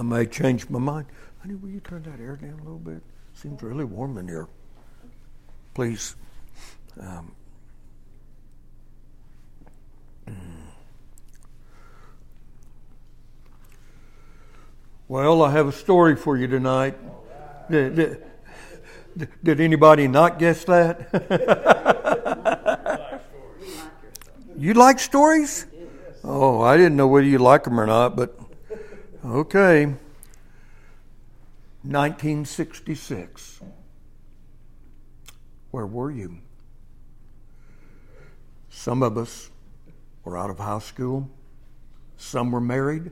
I may change my mind. Honey, will you turn that air down a little bit? Seems really warm in here. Please. Um, well, I have a story for you tonight. Did, did, did anybody not guess that? you like stories? Oh, I didn't know whether you like them or not, but okay. 1966. Where were you? Some of us were out of high school, some were married,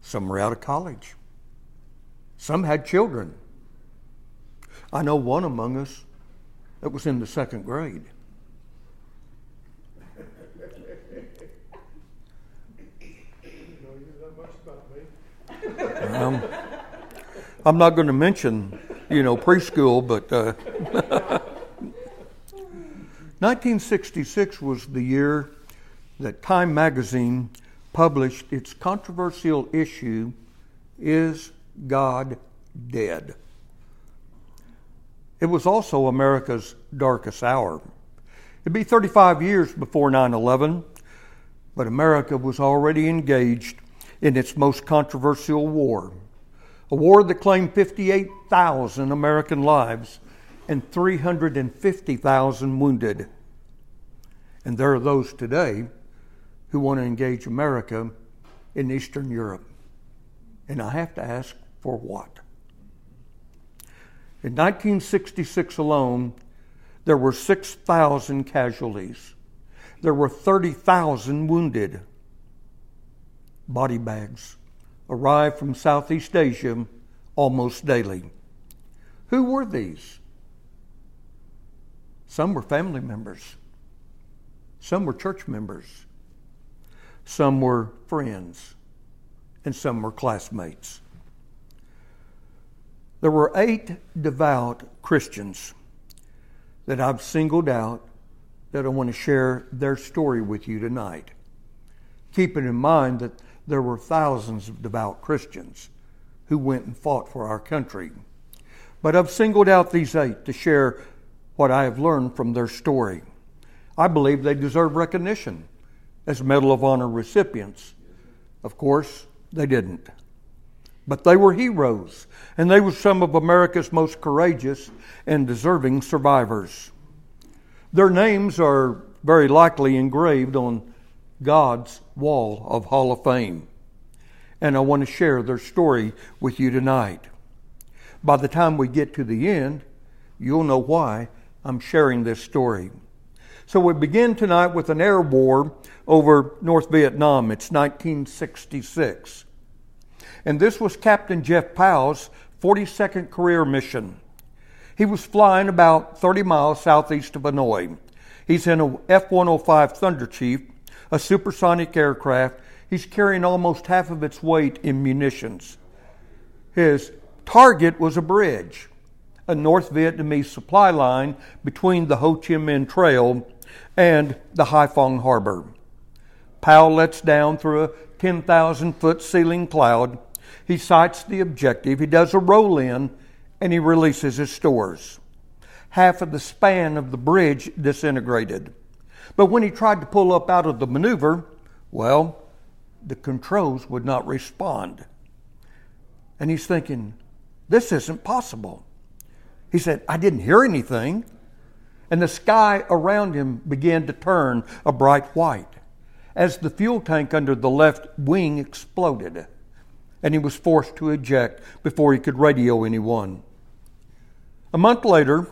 some were out of college, some had children. I know one among us that was in the second grade. Um, I'm not going to mention, you know, preschool, but uh, 1966 was the year that Time magazine published its controversial issue, Is God Dead? It was also America's darkest hour. It'd be 35 years before 9 11, but America was already engaged in its most controversial war. A war that claimed 58,000 American lives and 350,000 wounded. And there are those today who want to engage America in Eastern Europe. And I have to ask for what? In 1966 alone, there were 6,000 casualties. There were 30,000 wounded body bags arrived from Southeast Asia almost daily. Who were these? Some were family members, some were church members, some were friends, and some were classmates. There were eight devout Christians that I've singled out that I want to share their story with you tonight. Keeping in mind that there were thousands of devout Christians who went and fought for our country. But I've singled out these eight to share what I have learned from their story. I believe they deserve recognition as Medal of Honor recipients. Of course, they didn't. But they were heroes, and they were some of America's most courageous and deserving survivors. Their names are very likely engraved on God's wall of Hall of Fame. And I want to share their story with you tonight. By the time we get to the end, you'll know why I'm sharing this story. So we begin tonight with an air war over North Vietnam. It's 1966. And this was Captain Jeff Powell's 42nd career mission. He was flying about 30 miles southeast of Hanoi. He's in a F 105 Thunderchief a supersonic aircraft. He's carrying almost half of its weight in munitions. His target was a bridge, a North Vietnamese supply line between the Ho Chi Minh Trail and the Haiphong Harbor. Powell lets down through a 10,000 foot ceiling cloud. He sights the objective, he does a roll in, and he releases his stores. Half of the span of the bridge disintegrated. But when he tried to pull up out of the maneuver, well, the controls would not respond. And he's thinking, this isn't possible. He said, I didn't hear anything. And the sky around him began to turn a bright white as the fuel tank under the left wing exploded. And he was forced to eject before he could radio anyone. A month later,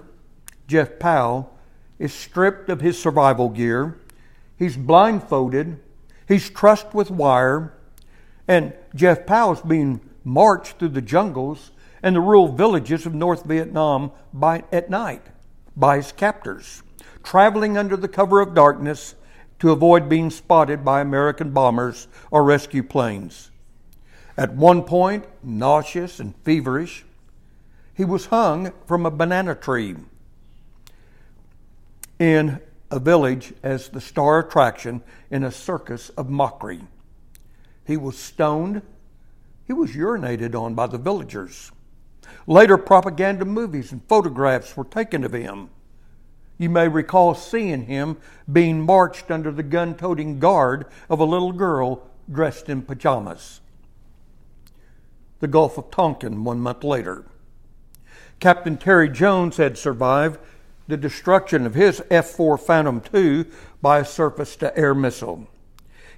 Jeff Powell is stripped of his survival gear. He's blindfolded. He's trussed with wire. And Jeff Powell is being marched through the jungles and the rural villages of North Vietnam by, at night by his captors, traveling under the cover of darkness to avoid being spotted by American bombers or rescue planes. At one point, nauseous and feverish, he was hung from a banana tree in a village as the star attraction in a circus of mockery. He was stoned, he was urinated on by the villagers. Later, propaganda movies and photographs were taken of him. You may recall seeing him being marched under the gun toting guard of a little girl dressed in pajamas. The Gulf of Tonkin one month later. Captain Terry Jones had survived the destruction of his F 4 Phantom II by a surface to air missile.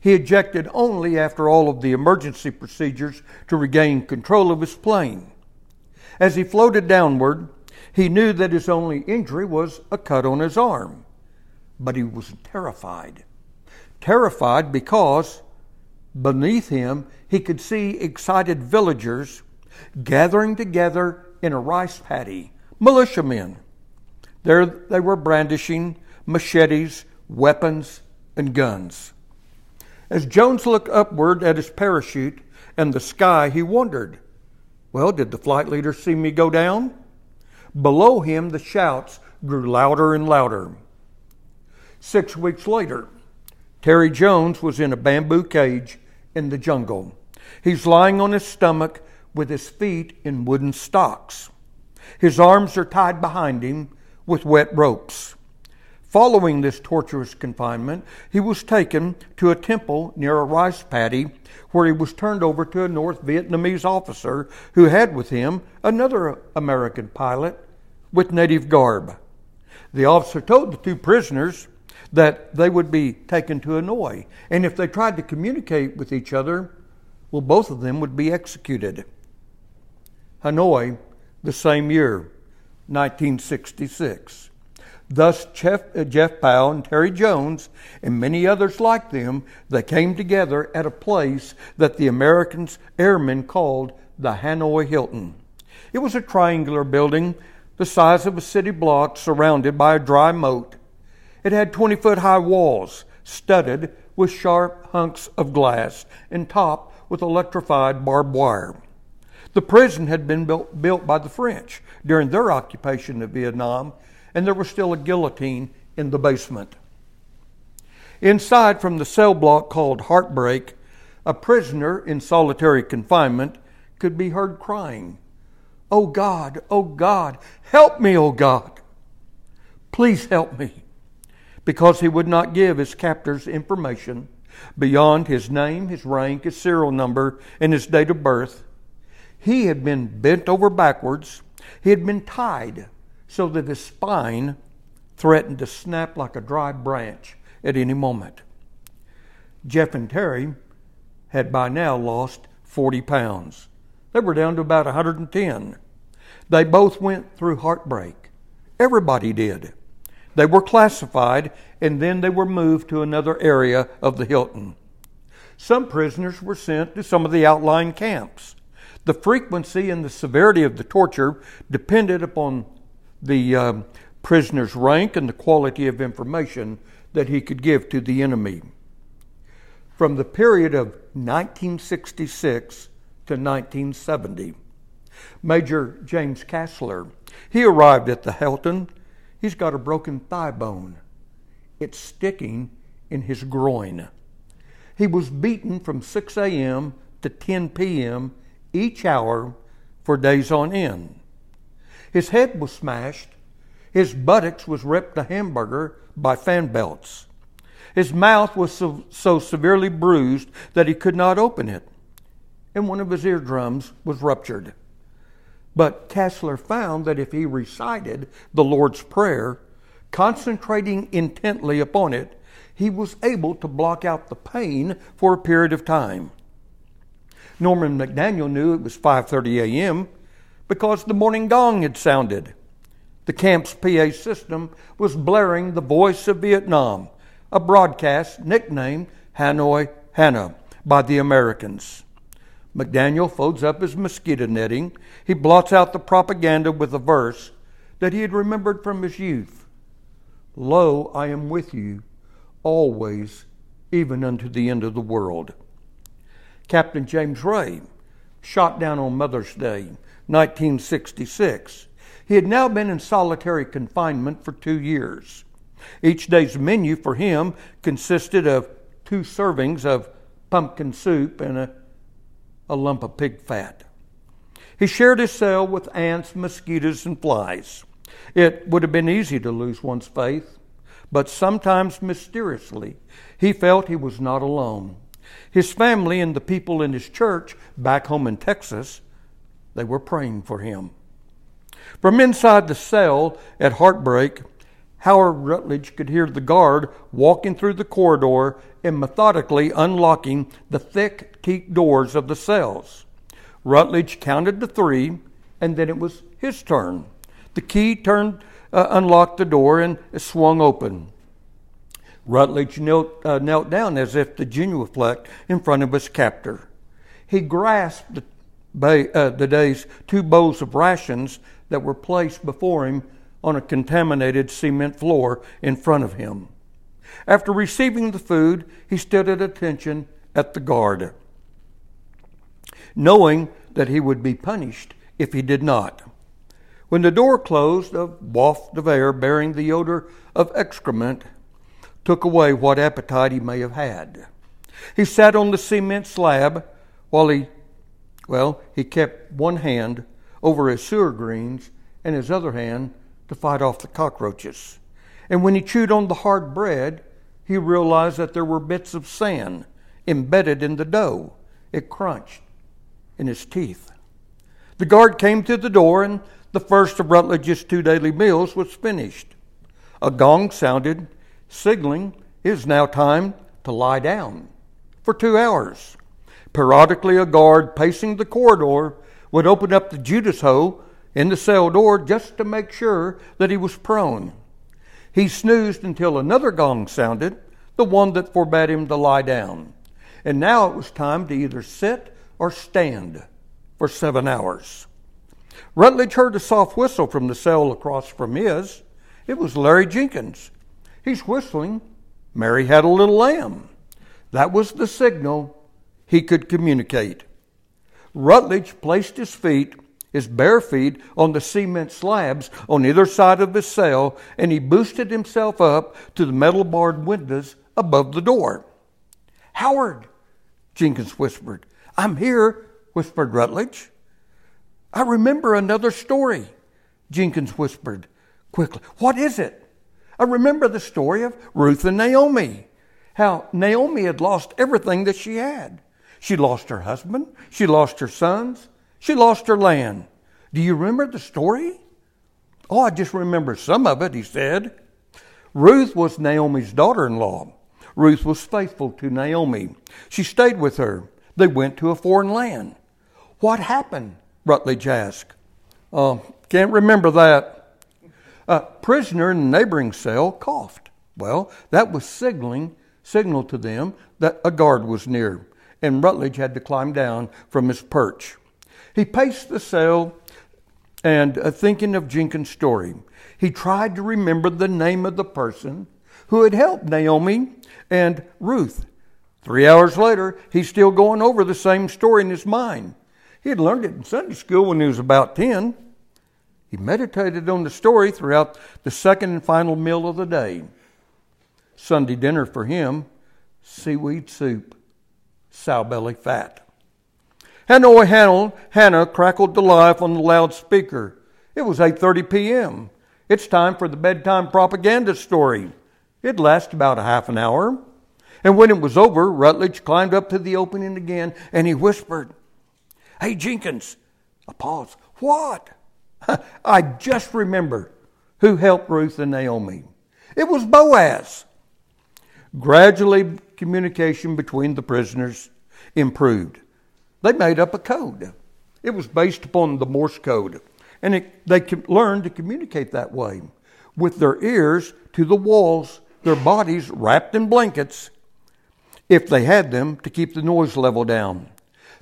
He ejected only after all of the emergency procedures to regain control of his plane. As he floated downward, he knew that his only injury was a cut on his arm, but he was terrified. Terrified because beneath him he could see excited villagers gathering together in a rice paddy, militiamen. There they were brandishing machetes, weapons, and guns. As Jones looked upward at his parachute and the sky, he wondered, well, did the flight leader see me go down? Below him, the shouts grew louder and louder. Six weeks later, Terry Jones was in a bamboo cage in the jungle. He's lying on his stomach with his feet in wooden stocks. His arms are tied behind him with wet ropes. Following this torturous confinement, he was taken to a temple near a rice paddy where he was turned over to a North Vietnamese officer who had with him another American pilot with native garb. The officer told the two prisoners that they would be taken to Hanoi, and if they tried to communicate with each other, well, both of them would be executed. Hanoi, the same year, 1966. Thus, Jeff, uh, Jeff Powell and Terry Jones and many others like them, they came together at a place that the Americans airmen called the Hanoi Hilton. It was a triangular building the size of a city block surrounded by a dry moat. It had 20 foot high walls studded with sharp hunks of glass and topped with electrified barbed wire. The prison had been built, built by the French during their occupation of Vietnam and there was still a guillotine in the basement. Inside, from the cell block called Heartbreak, a prisoner in solitary confinement could be heard crying, Oh God, oh God, help me, oh God. Please help me. Because he would not give his captors information beyond his name, his rank, his serial number, and his date of birth. He had been bent over backwards. He had been tied so that his spine threatened to snap like a dry branch at any moment. Jeff and Terry had by now lost 40 pounds. They were down to about 110. They both went through heartbreak. Everybody did. They were classified and then they were moved to another area of the Hilton. Some prisoners were sent to some of the outlying camps. The frequency and the severity of the torture depended upon the um, prisoner's rank and the quality of information that he could give to the enemy. From the period of 1966 to 1970, Major James Kasler, he arrived at the Hilton. He's got a broken thigh bone. It's sticking in his groin. He was beaten from 6 a.m. to 10 p.m. each hour for days on end. His head was smashed. His buttocks was ripped to hamburger by fan belts. His mouth was so, so severely bruised that he could not open it, and one of his eardrums was ruptured. But Kasler found that if he recited the Lord's Prayer, concentrating intently upon it, he was able to block out the pain for a period of time. Norman McDaniel knew it was 5:30 a.m because the morning gong had sounded. The camp's PA system was blaring the voice of Vietnam, a broadcast nicknamed Hanoi Hannah by the Americans. McDaniel folds up his mosquito netting. He blots out the propaganda with a verse that he had remembered from his youth Lo, I am with you always, even unto the end of the world. Captain James Ray, shot down on Mother's Day, 1966. He had now been in solitary confinement for two years. Each day's menu for him consisted of two servings of pumpkin soup and a a lump of pig fat. He shared his cell with ants, mosquitoes, and flies. It would have been easy to lose one's faith, but sometimes mysteriously, he felt he was not alone. His family and the people in his church back home in Texas, they were praying for him. From inside the cell at Heartbreak, Howard Rutledge could hear the guard walking through the corridor and methodically unlocking the thick teak doors of the cells. Rutledge counted to three, and then it was his turn. The key turned, uh, unlocked the door, and swung open. Rutledge knelt, uh, knelt down as if to genuflect in front of his captor. He grasped the, uh, the day's two bowls of rations that were placed before him on a contaminated cement floor in front of him. After receiving the food, he stood at attention at the guard, knowing that he would be punished if he did not. When the door closed, a waft of air bearing the odor of excrement took away what appetite he may have had. He sat on the cement slab while he, well, he kept one hand over his sewer greens and his other hand to fight off the cockroaches. And when he chewed on the hard bread, he realized that there were bits of sand embedded in the dough. It crunched in his teeth. The guard came to the door, and the first of Rutledge's two daily meals was finished. A gong sounded, signaling it is now time to lie down for two hours. Periodically, a guard pacing the corridor would open up the Judas hole in the cell door just to make sure that he was prone. He snoozed until another gong sounded, the one that forbade him to lie down. And now it was time to either sit or stand for seven hours. Rutledge heard a soft whistle from the cell across from his. It was Larry Jenkins. He's whistling. Mary had a little lamb. That was the signal he could communicate. Rutledge placed his feet his bare feet on the cement slabs on either side of his cell, and he boosted himself up to the metal barred windows above the door. Howard, Jenkins whispered. I'm here, whispered Rutledge. I remember another story, Jenkins whispered quickly. What is it? I remember the story of Ruth and Naomi. How Naomi had lost everything that she had. She lost her husband, she lost her sons, she lost her land. Do you remember the story? Oh, I just remember some of it, he said. Ruth was Naomi's daughter in law. Ruth was faithful to Naomi. She stayed with her. They went to a foreign land. What happened? Rutledge asked. Uh, can't remember that. A prisoner in the neighboring cell coughed. Well, that was signaling, signal to them that a guard was near, and Rutledge had to climb down from his perch. He paced the cell and uh, thinking of Jenkins' story. He tried to remember the name of the person who had helped Naomi and Ruth. Three hours later, he's still going over the same story in his mind. He had learned it in Sunday school when he was about 10. He meditated on the story throughout the second and final meal of the day. Sunday dinner for him seaweed soup, sow belly fat. Hanoi Hannah Hannah crackled to life on the loudspeaker. It was 8:30 p.m. It's time for the bedtime propaganda story. It lasted about a half an hour. And when it was over, Rutledge climbed up to the opening again and he whispered, Hey, Jenkins. A pause. What? I just remember who helped Ruth and Naomi. It was Boaz. Gradually, communication between the prisoners improved. They made up a code. It was based upon the Morse code. And it, they learned to communicate that way with their ears to the walls, their bodies wrapped in blankets, if they had them, to keep the noise level down.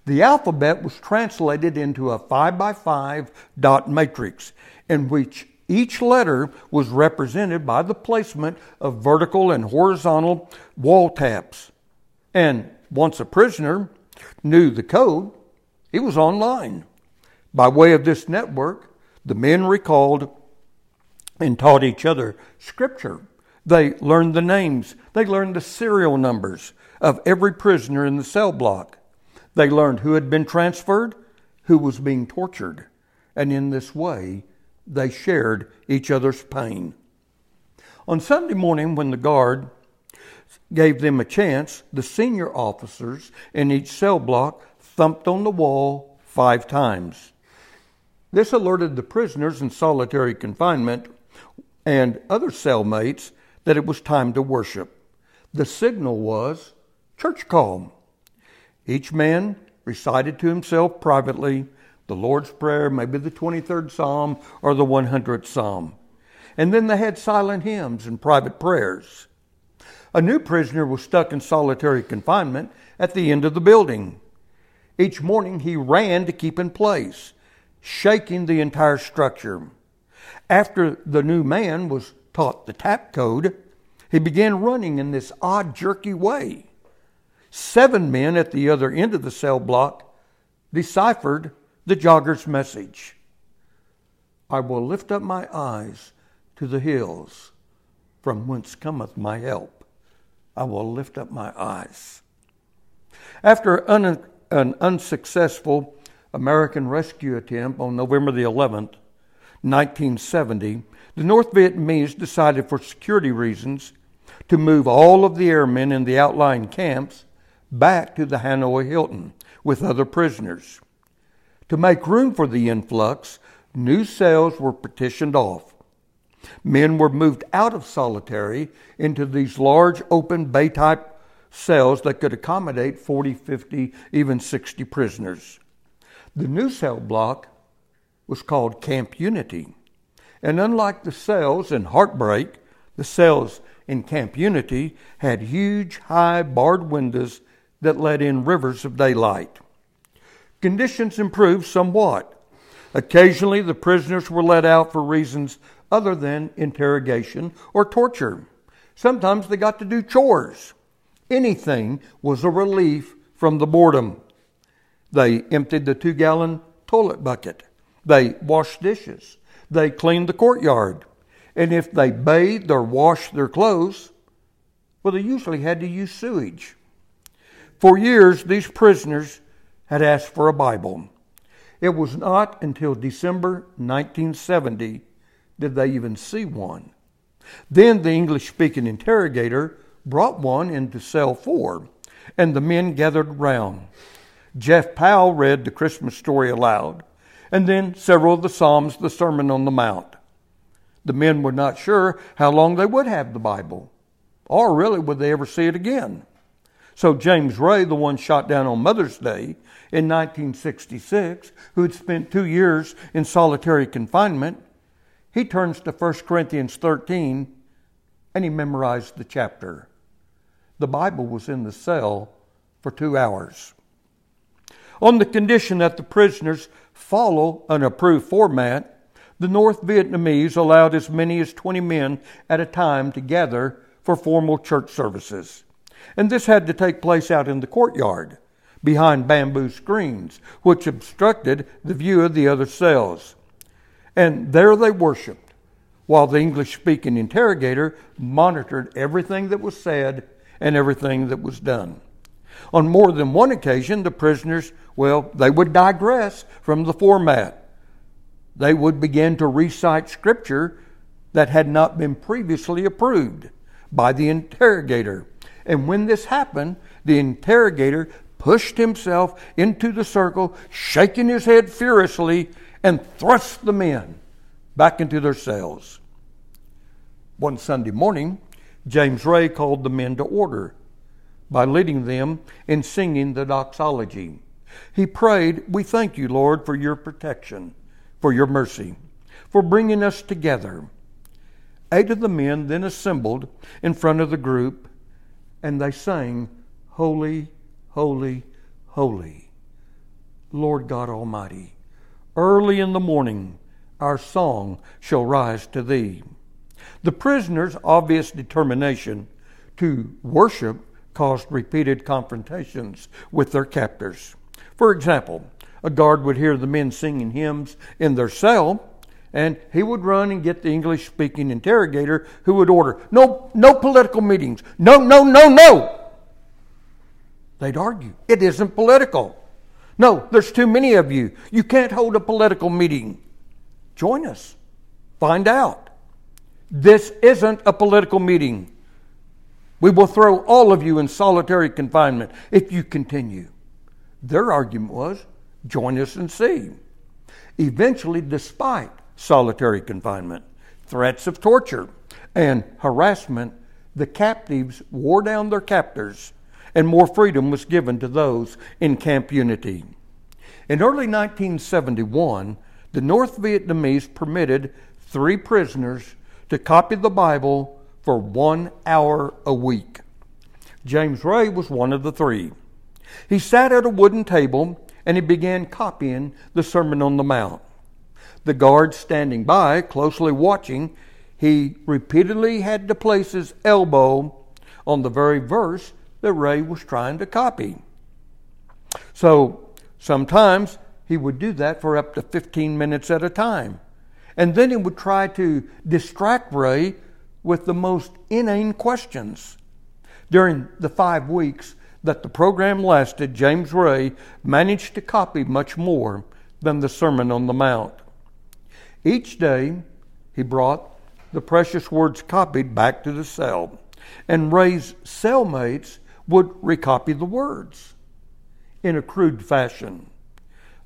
The alphabet was translated into a 5 by 5 dot matrix in which each letter was represented by the placement of vertical and horizontal wall taps. And once a prisoner, knew the code, he was online. By way of this network, the men recalled and taught each other scripture. They learned the names, they learned the serial numbers of every prisoner in the cell block. They learned who had been transferred, who was being tortured, and in this way they shared each other's pain. On Sunday morning, when the guard gave them a chance, the senior officers in each cell block thumped on the wall five times. This alerted the prisoners in solitary confinement and other cellmates that it was time to worship. The signal was church call. Each man recited to himself privately the Lord's Prayer, maybe the 23rd Psalm or the 100th Psalm. And then they had silent hymns and private prayers. A new prisoner was stuck in solitary confinement at the end of the building. Each morning he ran to keep in place, shaking the entire structure. After the new man was taught the tap code, he began running in this odd, jerky way. Seven men at the other end of the cell block deciphered the jogger's message I will lift up my eyes to the hills, from whence cometh my help. I will lift up my eyes. After un- an unsuccessful American rescue attempt on November the 11th, 1970, the North Vietnamese decided for security reasons to move all of the airmen in the outlying camps back to the Hanoi Hilton with other prisoners. To make room for the influx, new cells were partitioned off. Men were moved out of solitary into these large open bay type cells that could accommodate 40, 50, even 60 prisoners. The new cell block was called Camp Unity. And unlike the cells in Heartbreak, the cells in Camp Unity had huge, high, barred windows that let in rivers of daylight. Conditions improved somewhat. Occasionally, the prisoners were let out for reasons other than interrogation or torture. Sometimes they got to do chores. Anything was a relief from the boredom. They emptied the two gallon toilet bucket. They washed dishes. They cleaned the courtyard. And if they bathed or washed their clothes, well, they usually had to use sewage. For years, these prisoners had asked for a Bible. It was not until December 1970 did they even see one. Then the English speaking interrogator brought one into cell four, and the men gathered round. Jeff Powell read the Christmas story aloud, and then several of the Psalms, the Sermon on the Mount. The men were not sure how long they would have the Bible, or really would they ever see it again. So James Ray, the one shot down on Mother's Day in 1966, who had spent two years in solitary confinement, he turns to 1 Corinthians 13 and he memorized the chapter. The Bible was in the cell for two hours. On the condition that the prisoners follow an approved format, the North Vietnamese allowed as many as 20 men at a time to gather for formal church services. And this had to take place out in the courtyard, behind bamboo screens, which obstructed the view of the other cells. And there they worshiped, while the English speaking interrogator monitored everything that was said and everything that was done. On more than one occasion, the prisoners, well, they would digress from the format they would begin to recite scripture that had not been previously approved by the interrogator. And when this happened, the interrogator pushed himself into the circle, shaking his head furiously, and thrust the men back into their cells. One Sunday morning, James Ray called the men to order by leading them in singing the doxology. He prayed, We thank you, Lord, for your protection for your mercy, for bringing us together. Eight of the men then assembled in front of the group, and they sang, Holy, Holy, Holy, Lord God Almighty. Early in the morning, our song shall rise to thee. The prisoner's obvious determination to worship caused repeated confrontations with their captors. For example, a guard would hear the men singing hymns in their cell, and he would run and get the English speaking interrogator who would order, No, no political meetings. No, no, no, no. They'd argue, It isn't political. No, there's too many of you. You can't hold a political meeting. Join us. Find out. This isn't a political meeting. We will throw all of you in solitary confinement if you continue. Their argument was join us and see. Eventually, despite solitary confinement, threats of torture, and harassment, the captives wore down their captors and more freedom was given to those in Camp Unity. In early 1971, the North Vietnamese permitted three prisoners to copy the Bible for one hour a week. James Ray was one of the three. He sat at a wooden table and he began copying the Sermon on the Mount. The guards standing by, closely watching, he repeatedly had to place his elbow on the very verse that Ray was trying to copy. So sometimes he would do that for up to 15 minutes at a time. And then he would try to distract Ray with the most inane questions. During the five weeks that the program lasted, James Ray managed to copy much more than the Sermon on the Mount. Each day, he brought the precious words copied back to the cell, and Ray's cellmates would recopy the words in a crude fashion,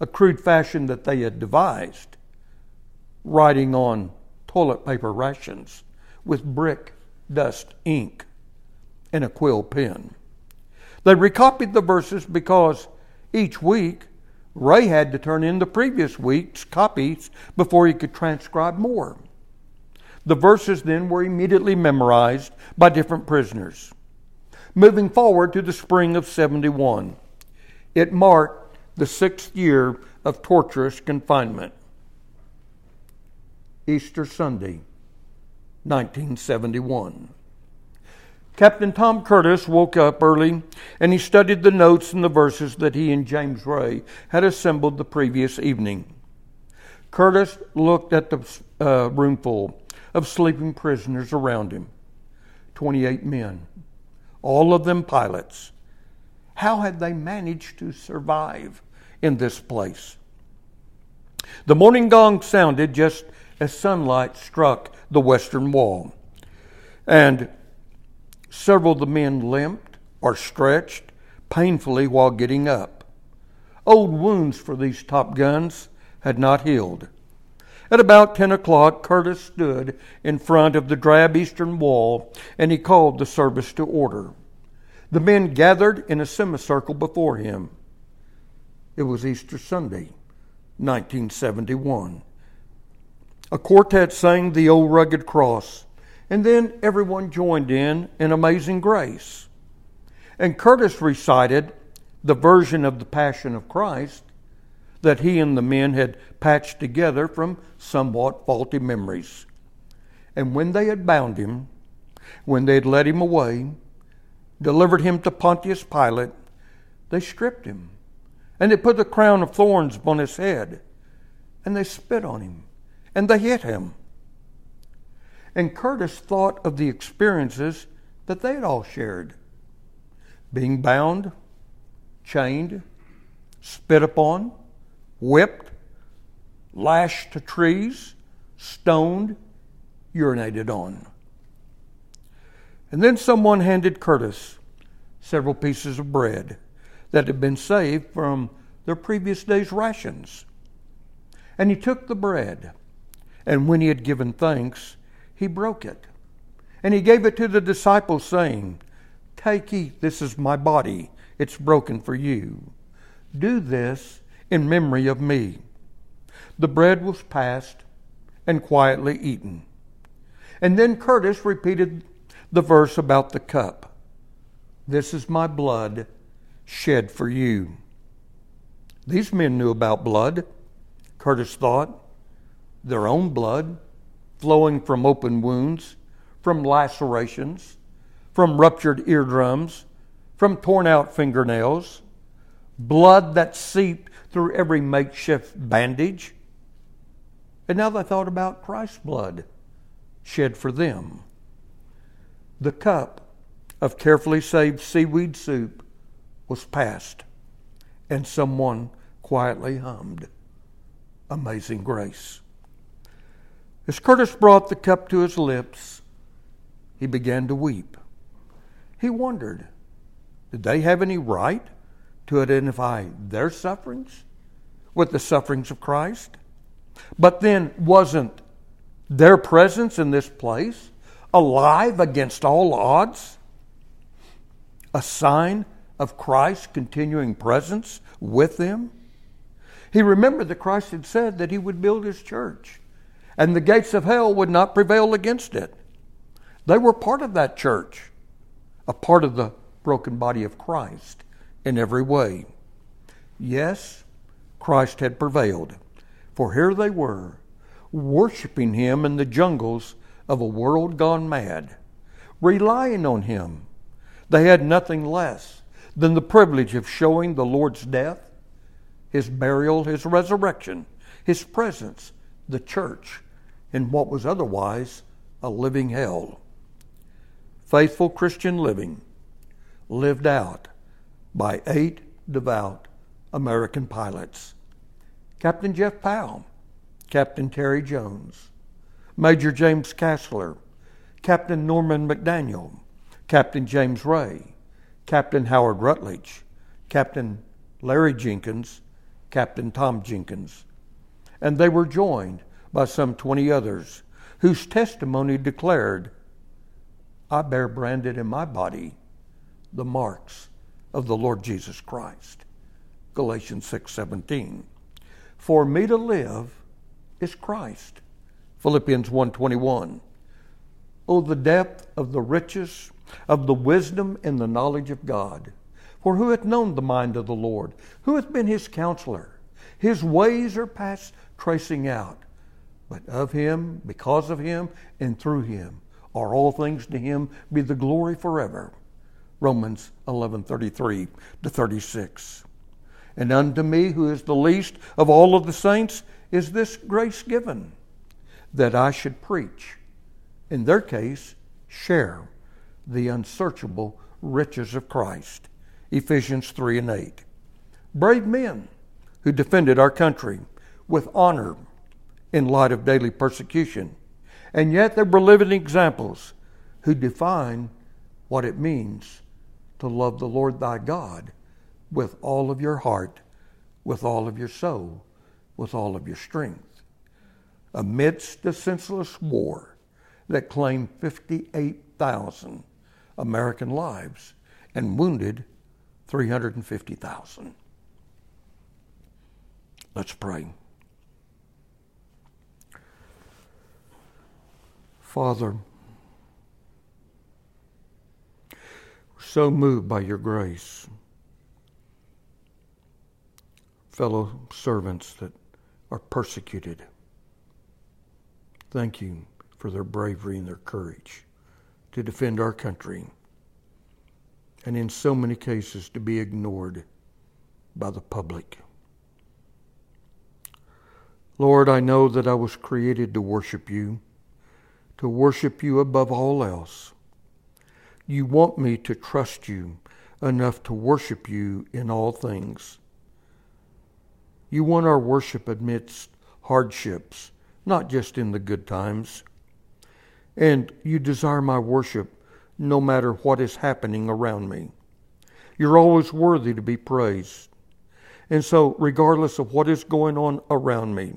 a crude fashion that they had devised, writing on toilet paper rations with brick dust ink and a quill pen. They recopied the verses because each week Ray had to turn in the previous week's copies before he could transcribe more. The verses then were immediately memorized by different prisoners moving forward to the spring of 71. It marked the sixth year of torturous confinement. Easter Sunday, 1971. Captain Tom Curtis woke up early and he studied the notes and the verses that he and James Ray had assembled the previous evening. Curtis looked at the uh, roomful of sleeping prisoners around him 28 men all of them pilots. How had they managed to survive in this place? The morning gong sounded just as sunlight struck the western wall, and several of the men limped or stretched painfully while getting up. Old wounds for these top guns had not healed. At about 10 o'clock, Curtis stood in front of the drab eastern wall and he called the service to order. The men gathered in a semicircle before him. It was Easter Sunday, 1971. A quartet sang the old rugged cross, and then everyone joined in in Amazing Grace. And Curtis recited the version of the Passion of Christ that he and the men had patched together from somewhat faulty memories. And when they had bound him, when they had led him away, delivered him to Pontius Pilate, they stripped him. And they put the crown of thorns upon his head. And they spit on him. And they hit him. And Curtis thought of the experiences that they had all shared being bound, chained, spit upon, whipped, lashed to trees, stoned, urinated on. And then someone handed Curtis several pieces of bread that had been saved from their previous day's rations. And he took the bread, and when he had given thanks, he broke it. And he gave it to the disciples, saying, Take, eat, this is my body, it's broken for you. Do this in memory of me. The bread was passed and quietly eaten. And then Curtis repeated the verse about the cup. This is my blood shed for you. These men knew about blood, Curtis thought. Their own blood, flowing from open wounds, from lacerations, from ruptured eardrums, from torn out fingernails, blood that seeped through every makeshift bandage. And now they thought about Christ's blood shed for them. The cup of carefully saved seaweed soup was passed, and someone quietly hummed Amazing Grace. As Curtis brought the cup to his lips, he began to weep. He wondered did they have any right to identify their sufferings with the sufferings of Christ? But then, wasn't their presence in this place alive against all odds? A sign of Christ's continuing presence with them? He remembered that Christ had said that he would build his church and the gates of hell would not prevail against it. They were part of that church, a part of the broken body of Christ in every way. Yes, Christ had prevailed, for here they were, worshiping him in the jungles of a world gone mad, relying on him. They had nothing less than the privilege of showing the Lord's death, his burial, his resurrection, his presence, the church, in what was otherwise a living hell. Faithful Christian living lived out by eight devout American pilots Captain Jeff Powell, Captain Terry Jones, Major James Kasler, Captain Norman McDaniel, Captain James Ray, Captain Howard Rutledge, Captain Larry Jenkins, Captain Tom Jenkins. And they were joined by some 20 others, whose testimony declared, I bear branded in my body the marks of the Lord Jesus Christ. Galatians 6:17. For me to live is Christ. Philippians 1:21. Oh the depth of the riches of the wisdom and the knowledge of God. For who hath known the mind of the Lord? Who hath been his counselor? His ways are past tracing out but of him, because of him, and through him are all things to him be the glory forever. Romans 11:33 to 36. And unto me, who is the least of all of the saints, is this grace given, that I should preach, in their case, share the unsearchable riches of Christ. Ephesians 3 and 8. Brave men who defended our country with honor in light of daily persecution. And yet there were living examples who define what it means to love the Lord thy God with all of your heart, with all of your soul, with all of your strength. Amidst the senseless war that claimed 58,000 American lives and wounded 350,000. Let's pray. Father, we're so moved by your grace. Fellow servants that are persecuted, thank you for their bravery and their courage to defend our country, and in so many cases to be ignored by the public. Lord, I know that I was created to worship you to worship you above all else. You want me to trust you enough to worship you in all things. You want our worship amidst hardships, not just in the good times. And you desire my worship no matter what is happening around me. You're always worthy to be praised. And so, regardless of what is going on around me,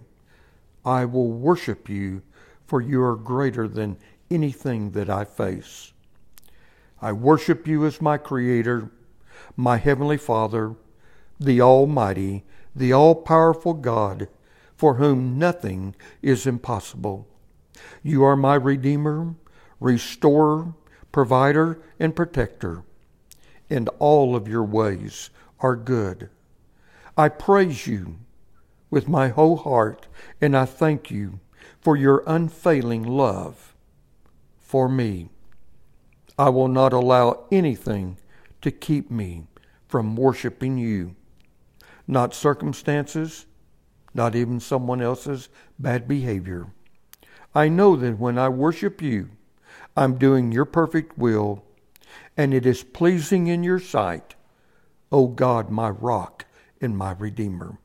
I will worship you for you are greater than anything that I face. I worship you as my Creator, my Heavenly Father, the Almighty, the all powerful God, for whom nothing is impossible. You are my Redeemer, Restorer, Provider, and Protector, and all of your ways are good. I praise you with my whole heart, and I thank you for your unfailing love for me. I will not allow anything to keep me from worshiping you. Not circumstances, not even someone else's bad behavior. I know that when I worship you, I'm doing your perfect will, and it is pleasing in your sight, O God, my rock and my redeemer.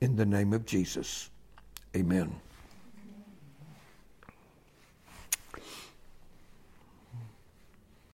in the name of Jesus. Amen.